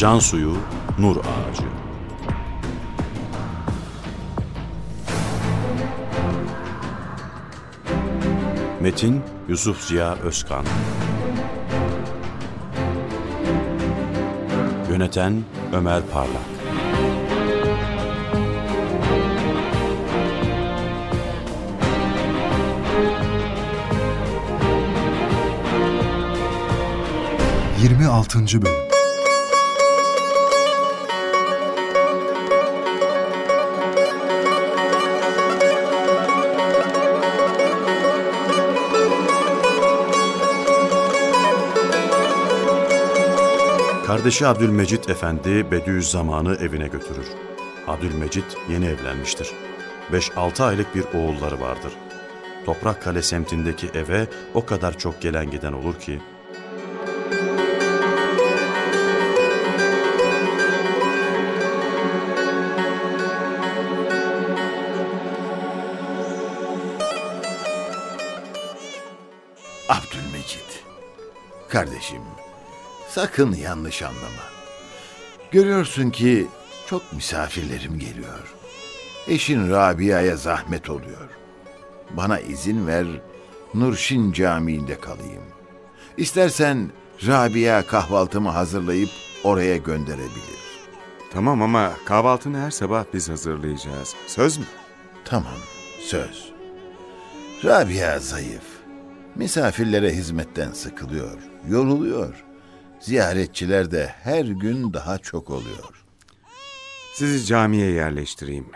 Can suyu, nur ağacı. Metin Yusuf Ziya Özkan. Yöneten Ömer Parlak. Yirmi altıncı Bölüm Kardeşi Abdülmecit Efendi Bediüzzaman'ı evine götürür. Abdülmecit yeni evlenmiştir. 5-6 aylık bir oğulları vardır. Toprakkale semtindeki eve o kadar çok gelen giden olur ki Abdülmecit. Kardeşim, sakın yanlış anlama. Görüyorsun ki çok misafirlerim geliyor. Eşin Rabia'ya zahmet oluyor. Bana izin ver, Nurşin Camii'nde kalayım. İstersen Rabia kahvaltımı hazırlayıp oraya gönderebilir. Tamam ama kahvaltını her sabah biz hazırlayacağız. Söz mü? Tamam, söz. Rabia zayıf. Misafirlere hizmetten sıkılıyor, yoruluyor. Ziyaretçiler de her gün daha çok oluyor. Sizi camiye yerleştireyim.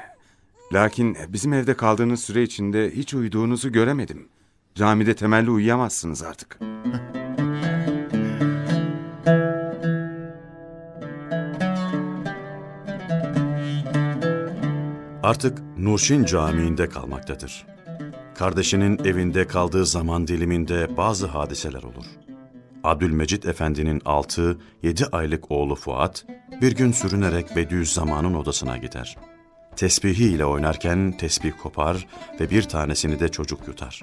Lakin bizim evde kaldığınız süre içinde hiç uyuduğunuzu göremedim. Camide temelli uyuyamazsınız artık. artık Nurşin Camii'nde kalmaktadır. Kardeşinin evinde kaldığı zaman diliminde bazı hadiseler olur. Abdülmecit Efendi'nin 6-7 aylık oğlu Fuat bir gün sürünerek Bediüzzaman'ın odasına gider. Tesbihi ile oynarken tesbih kopar ve bir tanesini de çocuk yutar.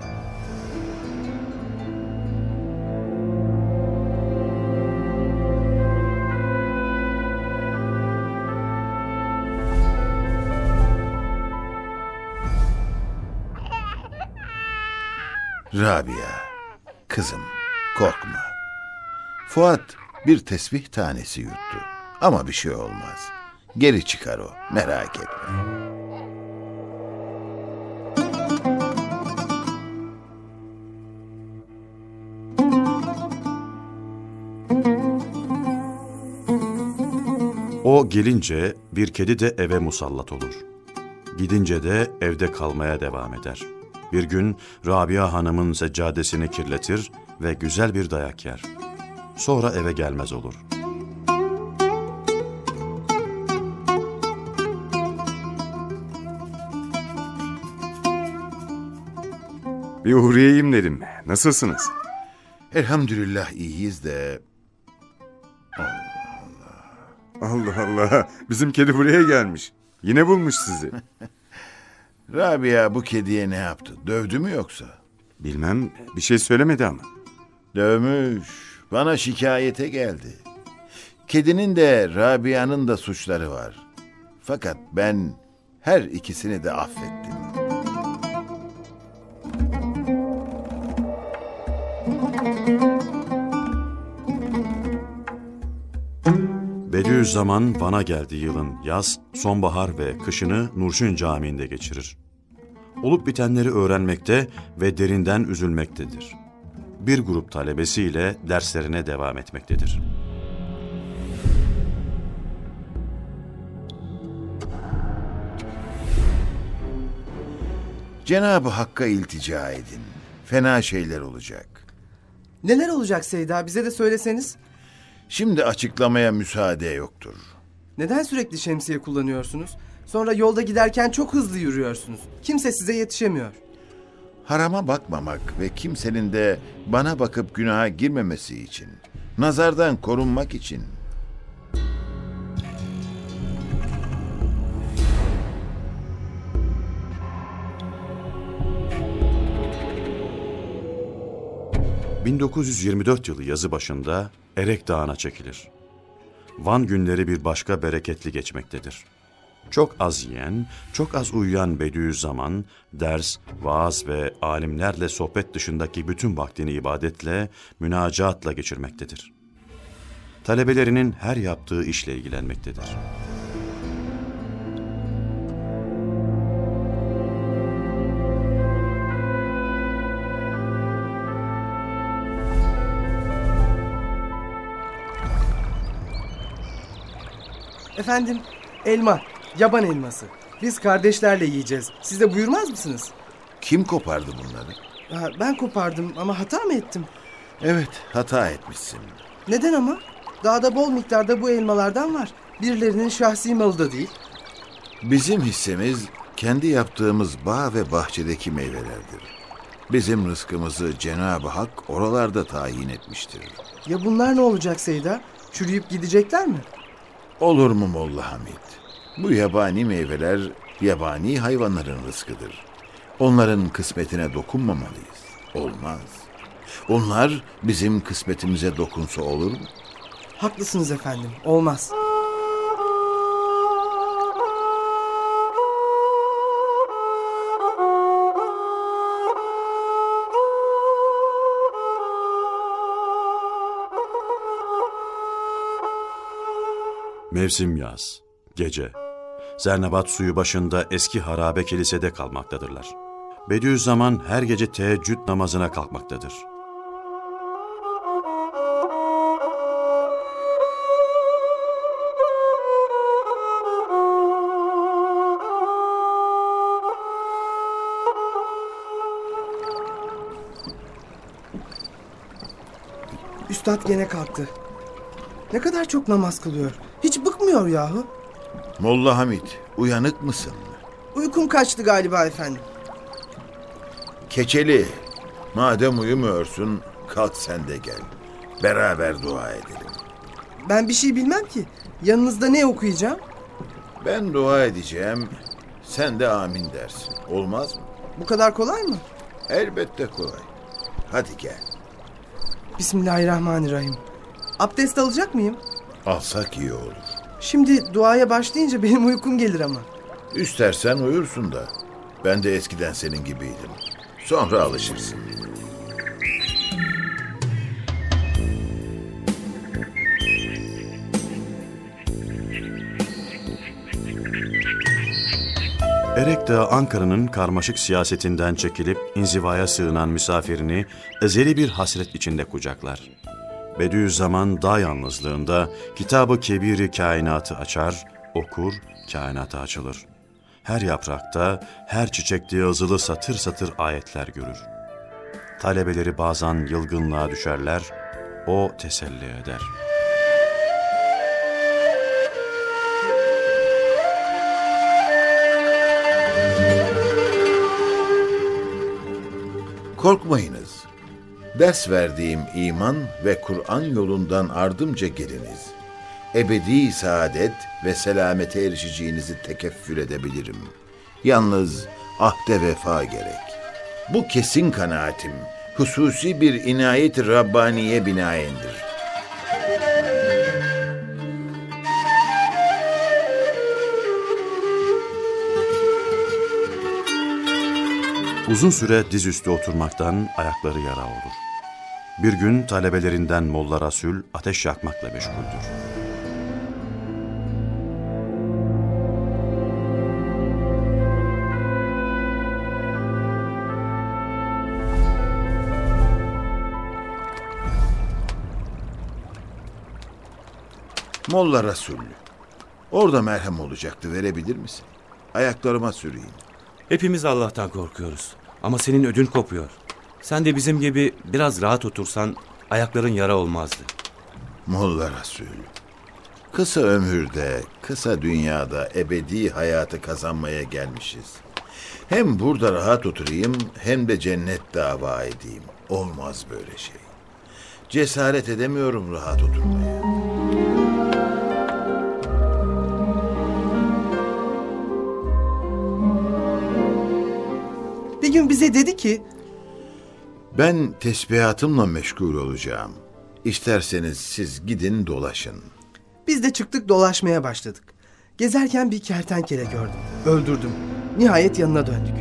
Rabia, kızım korkma. Fuat bir tesbih tanesi yuttu. Ama bir şey olmaz. Geri çıkar o, merak etme. O gelince bir kedi de eve musallat olur. Gidince de evde kalmaya devam eder. Bir gün Rabia Hanım'ın seccadesini kirletir ve güzel bir dayak yer. Sonra eve gelmez olur. Bir uğrayayım dedim. Nasılsınız? Elhamdülillah iyiyiz de Allah Allah. Bizim kedi buraya gelmiş. Yine bulmuş sizi. Rabia bu kediye ne yaptı? Dövdü mü yoksa? Bilmem bir şey söylemedi ama. Dövmüş. Bana şikayete geldi. Kedinin de Rabia'nın da suçları var. Fakat ben her ikisini de affettim. Bediüzzaman Van'a geldiği yılın yaz, sonbahar ve kışını Nurşin Camii'nde geçirir. Olup bitenleri öğrenmekte ve derinden üzülmektedir. Bir grup talebesiyle derslerine devam etmektedir. Cenab-ı Hakk'a iltica edin. Fena şeyler olacak. Neler olacak Seyda bize de söyleseniz. Şimdi açıklamaya müsaade yoktur. Neden sürekli şemsiye kullanıyorsunuz? Sonra yolda giderken çok hızlı yürüyorsunuz. Kimse size yetişemiyor. Harama bakmamak ve kimsenin de bana bakıp günaha girmemesi için. Nazardan korunmak için. ...1924 yılı yazı başında Erek Dağı'na çekilir. Van günleri bir başka bereketli geçmektedir. Çok az yiyen, çok az uyuyan Bediüzzaman, ders, vaaz ve alimlerle sohbet dışındaki bütün vaktini ibadetle, münacatla geçirmektedir. Talebelerinin her yaptığı işle ilgilenmektedir. Efendim, elma, yaban elması. Biz kardeşlerle yiyeceğiz. Siz de buyurmaz mısınız? Kim kopardı bunları? Ha, ben kopardım ama hata mı ettim? Evet, hata etmişsin. Neden ama? Dağda bol miktarda bu elmalardan var. Birilerinin şahsi malı da değil. Bizim hissemiz kendi yaptığımız bağ ve bahçedeki meyvelerdir. Bizim rızkımızı Cenab-ı Hak oralarda tayin etmiştir. Ya bunlar ne olacak Seyda? Çürüyüp gidecekler mi? Olur mu Molla Hamid? Bu yabani meyveler yabani hayvanların rızkıdır. Onların kısmetine dokunmamalıyız. Olmaz. Onlar bizim kısmetimize dokunsa olur mu? Haklısınız efendim. Olmaz. Mevsim yaz, gece. Zernebat suyu başında eski harabe kilisede kalmaktadırlar. Bediüzzaman her gece teheccüd namazına kalkmaktadır. Üstad gene kalktı. Ne kadar çok namaz kılıyor. Hiç bıkmıyor yahu. Molla Hamid, uyanık mısın? Uykum kaçtı galiba efendim. Keçeli, madem uyumuyorsun, kalk sen de gel. Beraber dua edelim. Ben bir şey bilmem ki. Yanınızda ne okuyacağım? Ben dua edeceğim, sen de amin dersin. Olmaz mı? Bu kadar kolay mı? Elbette kolay. Hadi gel. Bismillahirrahmanirrahim. Abdest alacak mıyım? Alsak iyi olur. Şimdi duaya başlayınca benim uykum gelir ama. İstersen uyursun da. Ben de eskiden senin gibiydim. Sonra alışırsın. Erek Dağı Ankara'nın karmaşık siyasetinden çekilip inzivaya sığınan misafirini ezeli bir hasret içinde kucaklar. Bediüzzaman dağ yalnızlığında kitabı kebiri kainatı açar, okur, kainata açılır. Her yaprakta, her çiçekte yazılı satır satır ayetler görür. Talebeleri bazen yılgınlığa düşerler, o teselli eder. Korkmayınız. Ders verdiğim iman ve Kur'an yolundan ardımca geliniz. Ebedi saadet ve selamete erişeceğinizi tekeffül edebilirim. Yalnız ahde vefa gerek. Bu kesin kanaatim, hususi bir inayet-i Rabbaniye binaendir. Uzun süre dizüstü oturmaktan ayakları yara olur. Bir gün talebelerinden Molla Rasul ateş yakmakla meşguldür. Molla Resul, orada merhem olacaktı verebilir misin? Ayaklarıma süreyim. Hepimiz Allah'tan korkuyoruz. Ama senin ödün kopuyor. Sen de bizim gibi biraz rahat otursan ayakların yara olmazdı. Molla Resul, kısa ömürde, kısa dünyada ebedi hayatı kazanmaya gelmişiz. Hem burada rahat oturayım hem de cennet dava edeyim. Olmaz böyle şey. Cesaret edemiyorum rahat oturmaya. Bir gün bize dedi ki Ben tesbihatımla meşgul olacağım. İsterseniz siz gidin dolaşın. Biz de çıktık dolaşmaya başladık. Gezerken bir kertenkele gördüm. Öldürdüm. Nihayet yanına döndük.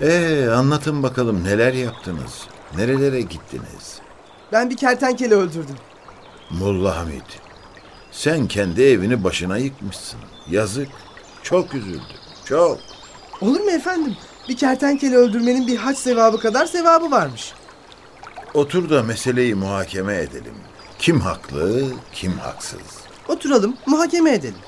Ee, anlatın bakalım neler yaptınız? Nerelere gittiniz? Ben bir kertenkele öldürdüm. Molla Hamid, sen kendi evini başına yıkmışsın. Yazık. Çok üzüldüm. Çok. Olur mu efendim? Bir kertenkele öldürmenin bir hac sevabı kadar sevabı varmış. Otur da meseleyi muhakeme edelim. Kim haklı, kim haksız? Oturalım, muhakeme edelim.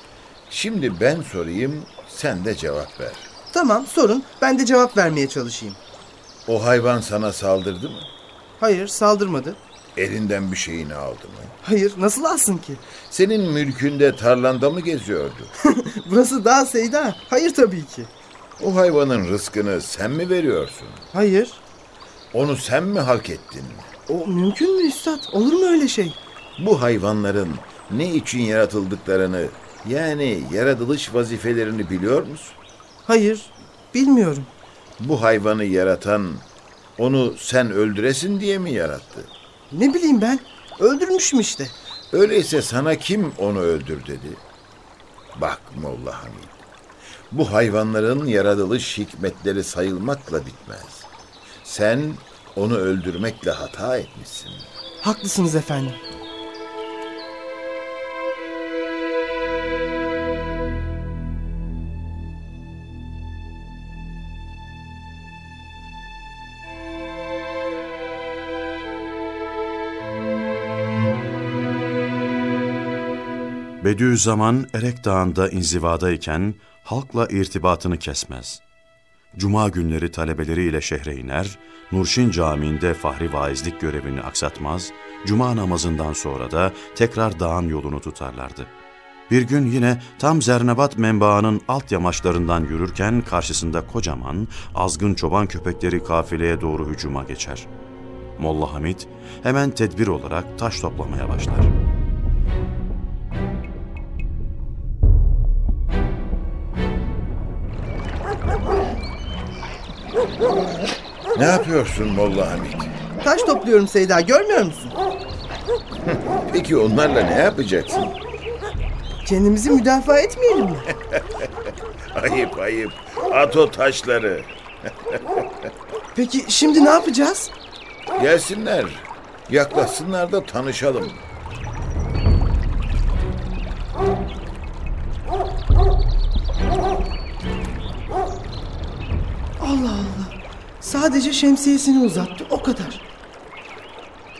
Şimdi ben sorayım, sen de cevap ver. Tamam, sorun. Ben de cevap vermeye çalışayım. O hayvan sana saldırdı mı? Hayır, saldırmadı. Elinden bir şeyini aldı mı? Hayır, nasıl alsın ki? Senin mülkünde, tarlanda mı geziyordu? Burası dağ Seyda. Hayır tabii ki. O hayvanın rızkını sen mi veriyorsun? Hayır. Onu sen mi hak ettin? O mümkün mü üstad? Olur mu öyle şey? Bu hayvanların ne için yaratıldıklarını, yani yaratılış vazifelerini biliyor musun? Hayır, bilmiyorum. Bu hayvanı yaratan, onu sen öldüresin diye mi yarattı? Ne bileyim ben. Öldürmüşüm işte. Öyleyse sana kim onu öldür dedi? Bak Molla Hamid, bu hayvanların yaratılış hikmetleri sayılmakla bitmez. Sen onu öldürmekle hata etmişsin. Haklısınız efendim. Bediüzzaman Erek Dağı'nda inzivadayken halkla irtibatını kesmez. Cuma günleri talebeleriyle şehre iner, Nurşin Camii'nde fahri vaizlik görevini aksatmaz, cuma namazından sonra da tekrar dağın yolunu tutarlardı. Bir gün yine tam Zernebat menbaının alt yamaçlarından yürürken karşısında kocaman, azgın çoban köpekleri kafileye doğru hücuma geçer. Molla Hamid hemen tedbir olarak taş toplamaya başlar. Ne yapıyorsun Molla Hamid? Taş topluyorum Seyda, görmüyor musun? Peki onlarla ne yapacaksın? Kendimizi müdafaa etmeyelim mi? Ayıp ayıp. At o taşları. Peki şimdi ne yapacağız? Gelsinler. Yaklaşsınlar da tanışalım. Allah Allah. Sadece şemsiyesini uzattı, o kadar.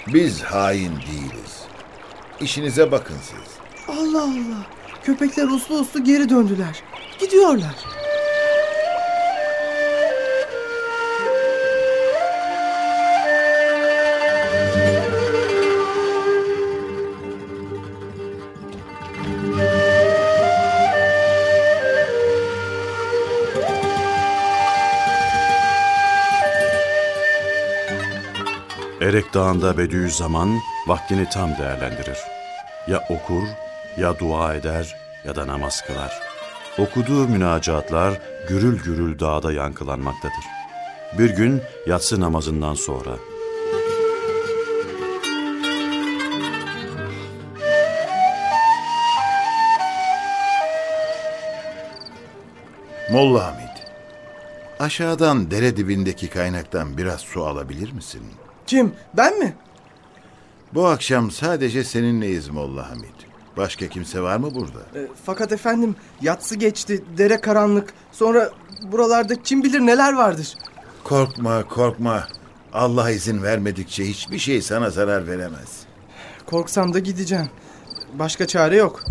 Biz hain değiliz. İşinize bakın siz. Allah Allah. Köpekler uslu uslu geri döndüler. Gidiyorlar. Erek Dağı'nda Bediüzzaman vaktini tam değerlendirir. Ya okur, ya dua eder ya da namaz kılar. Okuduğu münacatlar gürül gürül dağda yankılanmaktadır. Bir gün yatsı namazından sonra Molla Hamid. Aşağıdan dere dibindeki kaynaktan biraz su alabilir misin? Kim? Ben mi? Bu akşam sadece seninleyiz Molla Hamid. Başka kimse var mı burada? E, fakat efendim yatsı geçti, dere karanlık. Sonra buralarda kim bilir neler vardır. Korkma, korkma. Allah izin vermedikçe hiçbir şey sana zarar veremez. Korksam da gideceğim. Başka çare yok.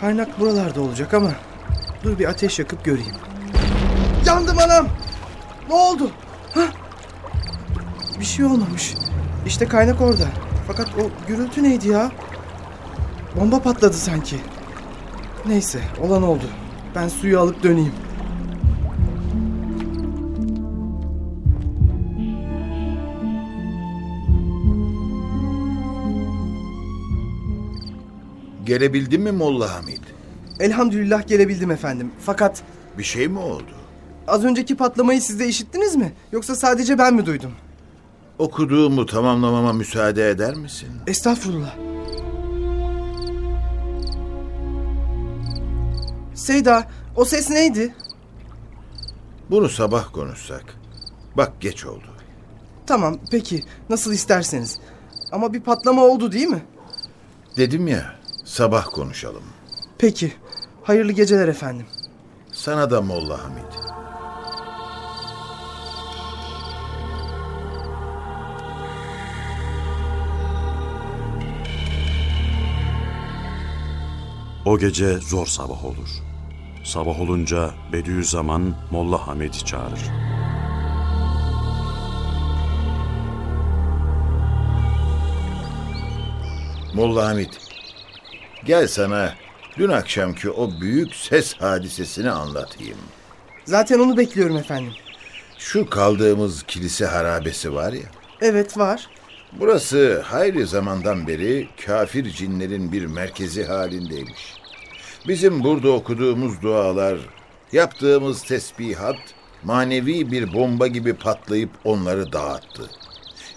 Kaynak buralarda olacak ama dur bir ateş yakıp göreyim. Yandım anam. Ne oldu? Hah? Bir şey olmamış. İşte kaynak orada. Fakat o gürültü neydi ya? Bomba patladı sanki. Neyse olan oldu. Ben suyu alıp döneyim. Gelebildin mi Molla Hamid? Elhamdülillah gelebildim efendim. Fakat Bir şey mi oldu? az önceki patlamayı siz de işittiniz mi? Yoksa sadece ben mi duydum? Okuduğumu tamamlamama müsaade eder misin? Estağfurullah. Seyda, o ses neydi? Bunu sabah konuşsak. Bak geç oldu. Tamam, peki. Nasıl isterseniz. Ama bir patlama oldu değil mi? Dedim ya, sabah konuşalım. Peki. Hayırlı geceler efendim. Sana da Molla Hamid. O gece zor sabah olur. Sabah olunca Bediüzzaman Molla Hamid'i çağırır. Molla Hamid, gel sana dün akşamki o büyük ses hadisesini anlatayım. Zaten onu bekliyorum efendim. Şu kaldığımız kilise harabesi var ya, Evet, var. burası hayli zamandan beri kafir cinlerin bir merkezi halindeymiş. Bizim burada okuduğumuz dualar, yaptığımız tesbihat, manevi bir bomba gibi patlayıp onları dağıttı.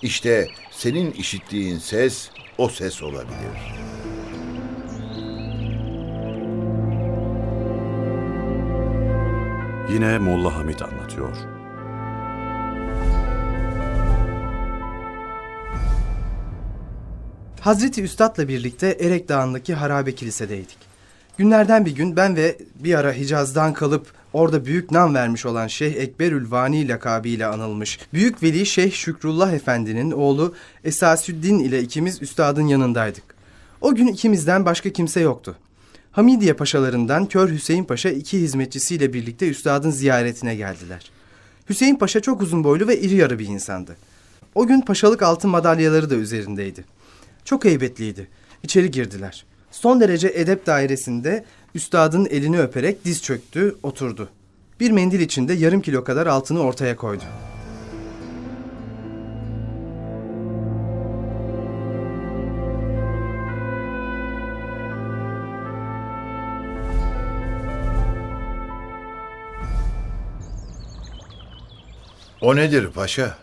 İşte senin işittiğin ses o ses olabilir. Yine Molla Hamid anlatıyor. Hazreti Üstad'la birlikte Erek Dağı'ndaki harabe kilisedeydik. Günlerden bir gün ben ve bir ara Hicaz'dan kalıp orada büyük nam vermiş olan Şeyh Ekberül Vani lakabıyla anılmış Büyük Veli Şeyh Şükrullah Efendi'nin oğlu Esasüddin ile ikimiz üstadın yanındaydık. O gün ikimizden başka kimse yoktu. Hamidiye paşalarından Kör Hüseyin Paşa iki hizmetçisiyle birlikte üstadın ziyaretine geldiler. Hüseyin Paşa çok uzun boylu ve iri yarı bir insandı. O gün paşalık altın madalyaları da üzerindeydi. Çok heybetliydi. İçeri girdiler. Son derece edep dairesinde üstadın elini öperek diz çöktü, oturdu. Bir mendil içinde yarım kilo kadar altını ortaya koydu. O nedir paşa?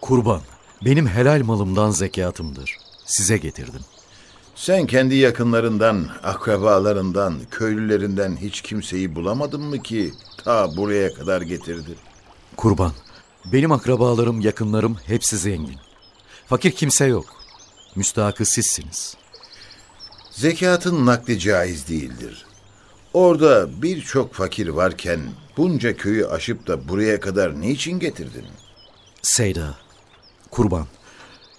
Kurban, benim helal malımdan zekatımdır. Size getirdim. Sen kendi yakınlarından, akrabalarından, köylülerinden hiç kimseyi bulamadın mı ki ta buraya kadar getirdi? Kurban, benim akrabalarım, yakınlarım hepsi zengin. Fakir kimse yok. Müstahakı sizsiniz. Zekatın nakli caiz değildir. Orada birçok fakir varken bunca köyü aşıp da buraya kadar niçin getirdin? Seyda, kurban,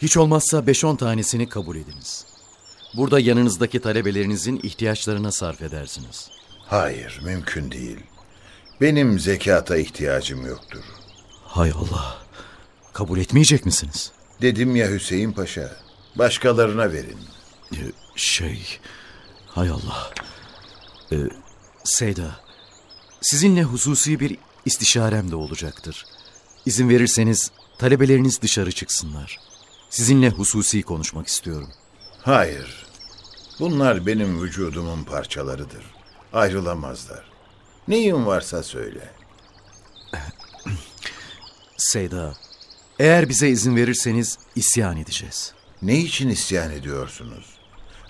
hiç olmazsa beş on tanesini kabul ediniz. Burada yanınızdaki talebelerinizin ihtiyaçlarına sarf edersiniz. Hayır, mümkün değil. Benim zekata ihtiyacım yoktur. Hay Allah, kabul etmeyecek misiniz? Dedim ya Hüseyin Paşa, başkalarına verin. Ee, Şey, hay Allah. Ee, Seyda, sizinle hususi bir istişarem de olacaktır. İzin verirseniz talebeleriniz dışarı çıksınlar. Sizinle hususi konuşmak istiyorum. Hayır, bunlar benim vücudumun parçalarıdır. Ayrılamazlar. Neyin varsa söyle. Seyda, eğer bize izin verirseniz isyan edeceğiz. Ne için isyan ediyorsunuz?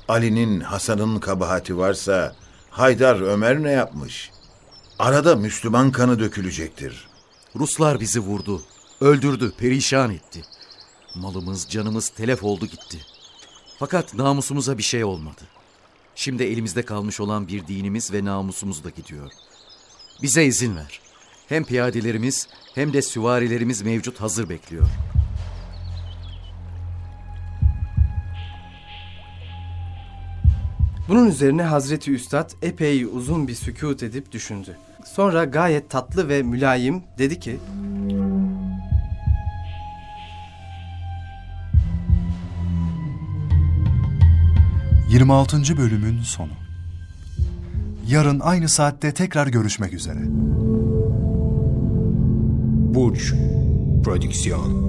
Ali'nin, Hasan'ın kabahati varsa Haydar Ömer ne yapmış? Arada Müslüman kanı dökülecektir. Ruslar bizi vurdu, öldürdü, perişan etti. Malımız, canımız telef oldu gitti. Fakat namusumuza bir şey olmadı. Şimdi elimizde kalmış olan bir dinimiz ve namusumuz da gidiyor. Bize izin ver. Hem piyadelerimiz hem de süvarilerimiz mevcut hazır bekliyor. Bunun üzerine Hazreti Üstad epey uzun bir sükut edip düşündü. Sonra gayet tatlı ve mülayim dedi ki... Cık, 26. bölümün sonu. Yarın aynı saatte tekrar görüşmek üzere. Burç Prodüksiyon